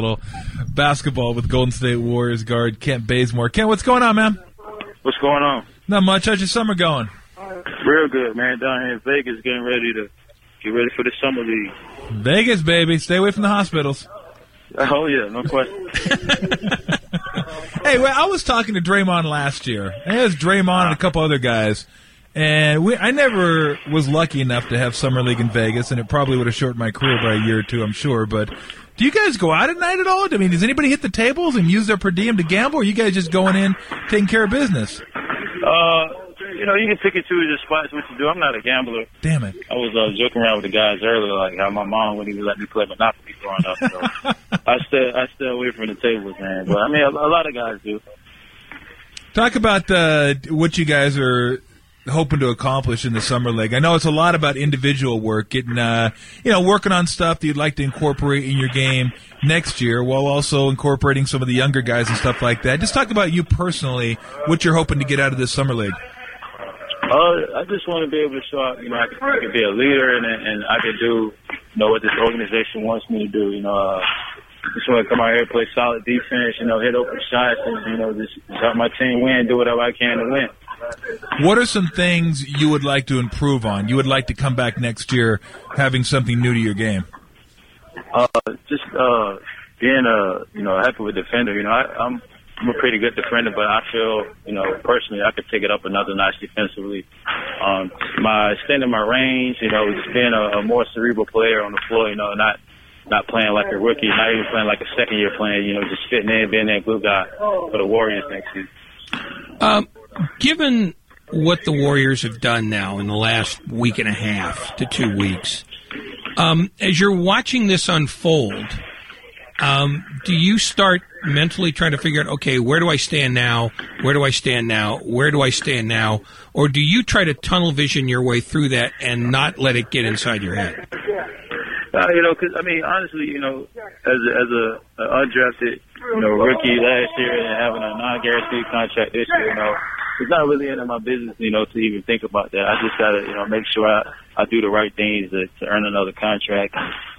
little basketball with Golden State Warriors guard Kent Bazemore. Kent, what's going on, man? What's going on? Not much. How's your summer going? Real good, man. Down here in Vegas, getting ready to get ready for the summer league. Vegas, baby. Stay away from the hospitals. Oh yeah, no question. hey, well, I was talking to Draymond last year. And it was Draymond and a couple other guys. And we, I never was lucky enough to have summer league in Vegas, and it probably would have shortened my career by a year or two, I'm sure. But do you guys go out at night at all? I mean, does anybody hit the tables and use their per diem to gamble, or are you guys just going in taking care of business? Uh, you know, you can pick and choose your spots what you do. I'm not a gambler. Damn it. I was uh, joking around with the guys earlier, like how my mom wouldn't even let me play Monopoly growing up. So I stay, I stay away from the tables, man. But I mean, a, a lot of guys do. Talk about uh, what you guys are hoping to accomplish in the summer league? I know it's a lot about individual work, getting uh, you know, working on stuff that you'd like to incorporate in your game next year, while also incorporating some of the younger guys and stuff like that. Just talk about you personally, what you're hoping to get out of this summer league. Uh, I just want to be able to show out, you know, I can, I be a leader and, and I can do, you know, what this organization wants me to do. You know, uh, just want to come out here, play solid defense, you know, hit open shots, and you know, just help my team win, do whatever I can to win. What are some things you would like to improve on? You would like to come back next year having something new to your game? Uh, just uh, being a you know a heck of a defender. You know, I, I'm I'm a pretty good defender, but I feel you know personally I could take it up another notch defensively. Um, my extending my range, you know, just being a, a more cerebral player on the floor. You know, not not playing like a rookie, not even playing like a second year player. You know, just fitting in, being that glue guy for the Warriors next season. Um, given what the Warriors have done now in the last week and a half to two weeks, um, as you're watching this unfold, um, do you start mentally trying to figure out, okay, where do I stand now? Where do I stand now? Where do I stand now? Or do you try to tunnel vision your way through that and not let it get inside your head? Uh, you know, because I mean, honestly, you know, as as a, a undrafted, you know, rookie last year and having a non-guaranteed contract this year, you know, it's not really any of my business, you know, to even think about that. I just gotta, you know, make sure I I do the right things to, to earn another contract.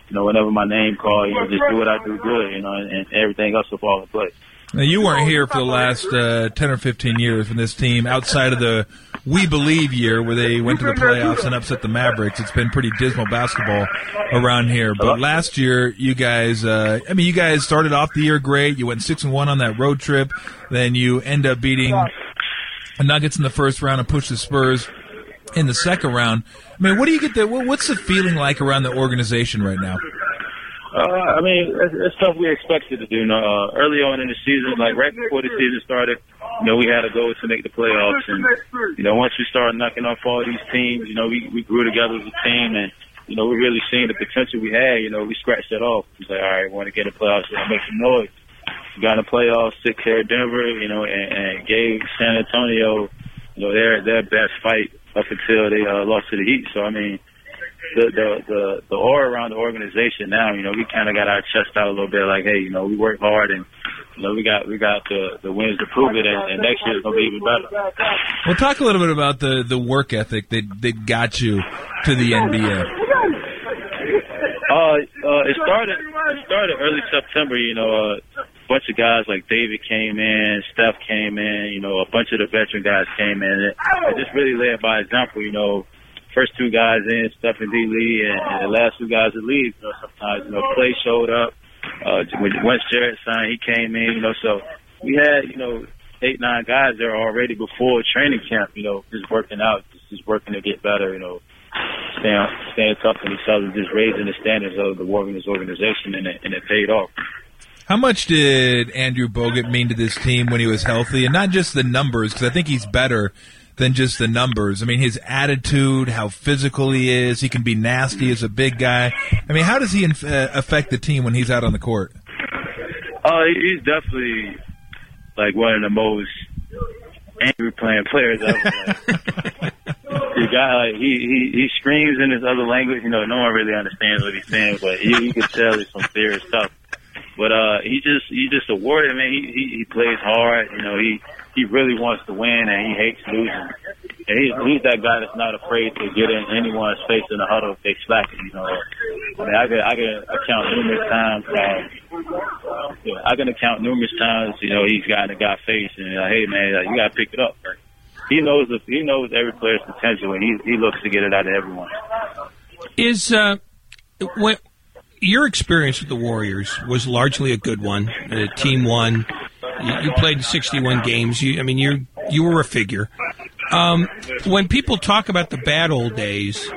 You know, whenever my name called, you know, just do what I do good, you know, and, and everything else will fall in place. Now, you weren't here for the last uh, 10 or 15 years when this team, outside of the We Believe year where they went to the playoffs and upset the Mavericks, it's been pretty dismal basketball around here. But last year, you guys, uh, I mean, you guys started off the year great. You went 6 and 1 on that road trip. Then you end up beating the Nuggets in the first round and push the Spurs in the second round. I mean, what do you get there? what's the feeling like around the organization right now? Uh, I mean, it's, it's stuff we expected to do. Uh, early on in the season, like right before the season started, you know, we had a goal to make the playoffs, and you know, once we started knocking off all these teams, you know, we we grew together as a team, and you know, we really seen the potential we had. You know, we scratched it off. We said, all right, we want to get in the playoffs, we want to make some noise. Got in the playoffs, took care of Denver, you know, and, and gave San Antonio, you know, their their best fight up until they uh, lost to the Heat. So I mean the the the the aura around the organization now, you know, we kind of got our chest out a little bit, like, hey, you know, we work hard and you know we got we got the the wins to prove it, and, and next year's gonna be even better. Well, talk a little bit about the the work ethic that that got you to the NBA. Uh, uh, it started it started early September. You know, uh, bunch of guys like David came in, Steph came in. You know, a bunch of the veteran guys came in. It just really led by example. You know first two guys in, Steph and D. Lee, and, and the last two guys that leave. You know, sometimes you know Clay showed up. Uh, when once Jarrett signed, he came in. You know, so we had you know eight nine guys there already before training camp. You know, just working out, just, just working to get better. You know, staying staying tough on each other, just raising the standards of the Warriors organization, and it, and it paid off. How much did Andrew Bogut mean to this team when he was healthy, and not just the numbers? Because I think he's better than just the numbers. I mean, his attitude, how physical he is. He can be nasty as a big guy. I mean, how does he inf- uh, affect the team when he's out on the court? Uh, he's definitely like one of the most angry playing players ever. the guy, like, he, he he screams in his other language. You know, no one really understands what he's saying, but you, you can tell he's some serious stuff. But uh, he just he just a warrior, man. He, he he plays hard. You know, he he really wants to win and he hates losing. And he's he's that guy that's not afraid to get in anyone's face in the huddle if they slack. You know, I mean, I can I can account numerous times. Um, yeah, I can account numerous times. You know, he's gotten a guy face and like, hey man, like, you gotta pick it up. He knows the, he knows every player's potential, and he he looks to get it out of everyone. Is uh, when your experience with the Warriors was largely a good one. Team won. You, you played 61 games. You, I mean, you you were a figure. Um, when people talk about the bad old days,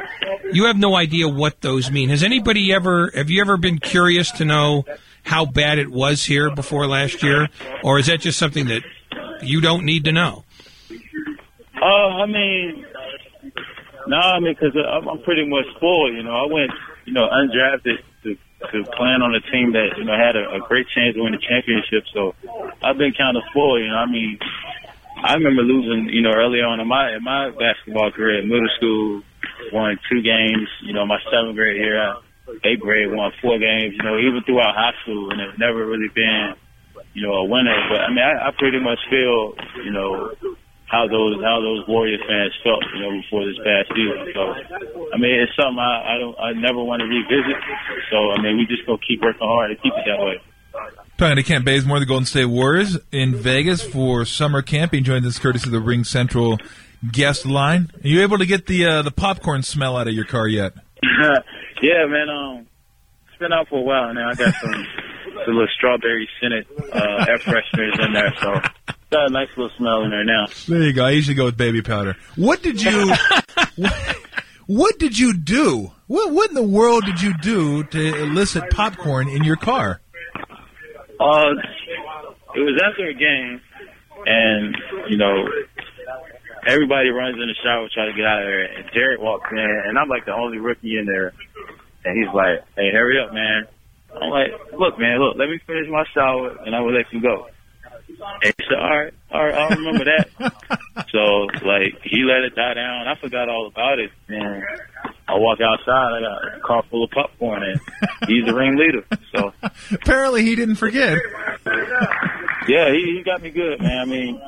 you have no idea what those mean. Has anybody ever? Have you ever been curious to know how bad it was here before last year, or is that just something that you don't need to know? Uh, I mean, no, I mean, because I'm, pretty much full. You know, I went, you know, undrafted to playing on a team that you know had a, a great chance to win the championship. So I've been kind of full. You know, I mean, I remember losing, you know, early on in my in my basketball career in middle school, won two games. You know, my seventh grade year, eighth grade, won four games. You know, even throughout high school, and it's never really been, you know, a winner. But I mean, I, I pretty much feel, you know, how those how those Warrior fans felt, you know, before this past season. So, I mean, it's something I, I don't I never want to revisit. So, I mean, we just gonna keep working hard to keep it that way. Talking to Kent Bazemore, the Golden State Warriors in Vegas for summer camp. He joined us courtesy of the RingCentral guest line. Are you able to get the uh, the popcorn smell out of your car yet? yeah, man. Um, it's been out for a while now. I got some some little strawberry scented uh, air fresheners in there, so got a nice little smell in there now. There you go. I usually go with baby powder. What did you? what, what did you do? What what in the world did you do to elicit popcorn in your car? Uh, it was after a game, and you know, everybody runs in the shower trying to get out of there, and Jarrett walks in, and I'm like the only rookie in there, and he's like, "Hey, hurry up, man!" I'm like, "Look, man, look, let me finish my shower, and I will let you go." And he said, "All right, all right, I'll remember that." so, like, he let it die down. I forgot all about it, and I walk outside. I got a car full of popcorn, and he's the ringleader. So apparently, he didn't forget. Yeah, he, he got me good, man. I mean,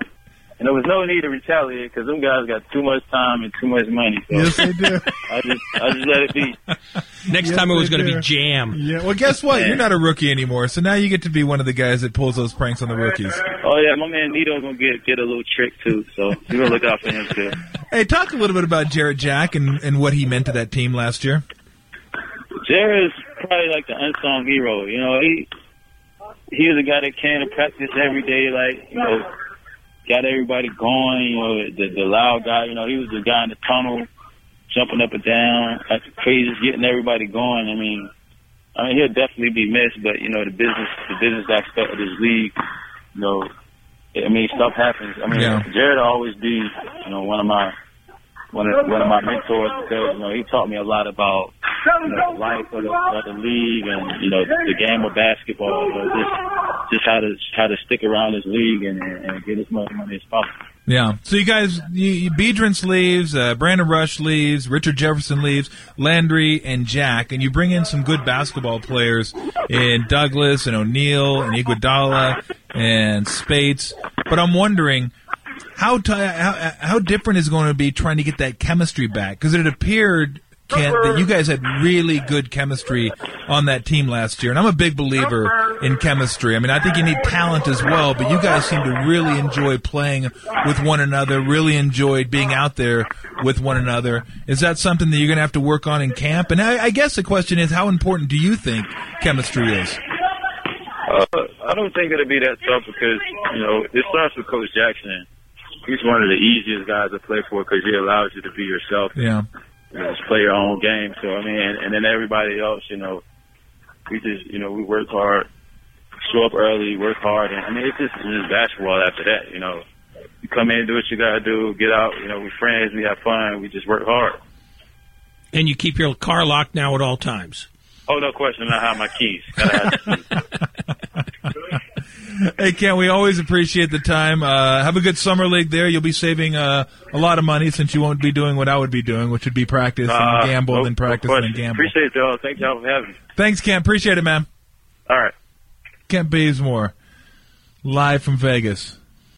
and there was no need to retaliate because them guys got too much time and too much money. So yes, they do. I just, I just let it be. Next yes, time it was going to be jam. Yeah. Well, guess what? Man. You're not a rookie anymore, so now you get to be one of the guys that pulls those pranks on the rookies. Oh yeah, my man Nito's gonna get get a little trick too, so you gonna look out for him too. Hey, talk a little bit about Jarrett Jack and and what he meant to that team last year. Jarrett's probably like the unsung hero. You know, he he was a guy that came to practice every day, like you know got everybody going. You know, the, the loud guy. You know, he was the guy in the tunnel, jumping up and down, like crazy, getting everybody going. I mean, I mean, he'll definitely be missed. But you know, the business, the business aspect of this league, you know, I mean, stuff happens. I mean, yeah. Jarrett will always be, you know, one of my one of one of my mentors because you know he taught me a lot about you know, life of the, of the league and you know the game of basketball, just just how to how to stick around this league and, and get as much money as possible. Yeah. So you guys, you, you Biedrins leaves, uh, Brandon Rush leaves, Richard Jefferson leaves, Landry and Jack, and you bring in some good basketball players in Douglas and O'Neal and Iguodala and Speights. But I'm wondering how, t- how how different is it going to be trying to get that chemistry back? Because it appeared Kent, that you guys had really good chemistry on that team last year. And I'm a big believer in chemistry. I mean, I think you need talent as well, but you guys seem to really enjoy playing with one another, really enjoyed being out there with one another. Is that something that you're going to have to work on in camp? And I, I guess the question is, how important do you think chemistry is? Uh, I don't think it'll be that tough because, you know, it starts with Coach Jackson. He's one of the easiest guys to play for because he allows you to be yourself. Yeah you know, just play your own game. So I mean, and, and then everybody else, you know, we just, you know, we work hard, show up early, work hard, and I mean, it's just, it's just basketball after that. You know, you come in, do what you gotta do, get out. You know, we friends, we have fun, we just work hard. And you keep your car locked now at all times. Oh, no question. I have my keys. hey, Ken, we always appreciate the time. Uh, have a good summer league there. You'll be saving uh, a lot of money since you won't be doing what I would be doing, which would be practice and uh, gamble nope, and practice no and gamble. Appreciate it, y'all. Thanks, y'all, for having me. Thanks, Ken. Appreciate it, man. All right. Kent Bazemore, live from Vegas.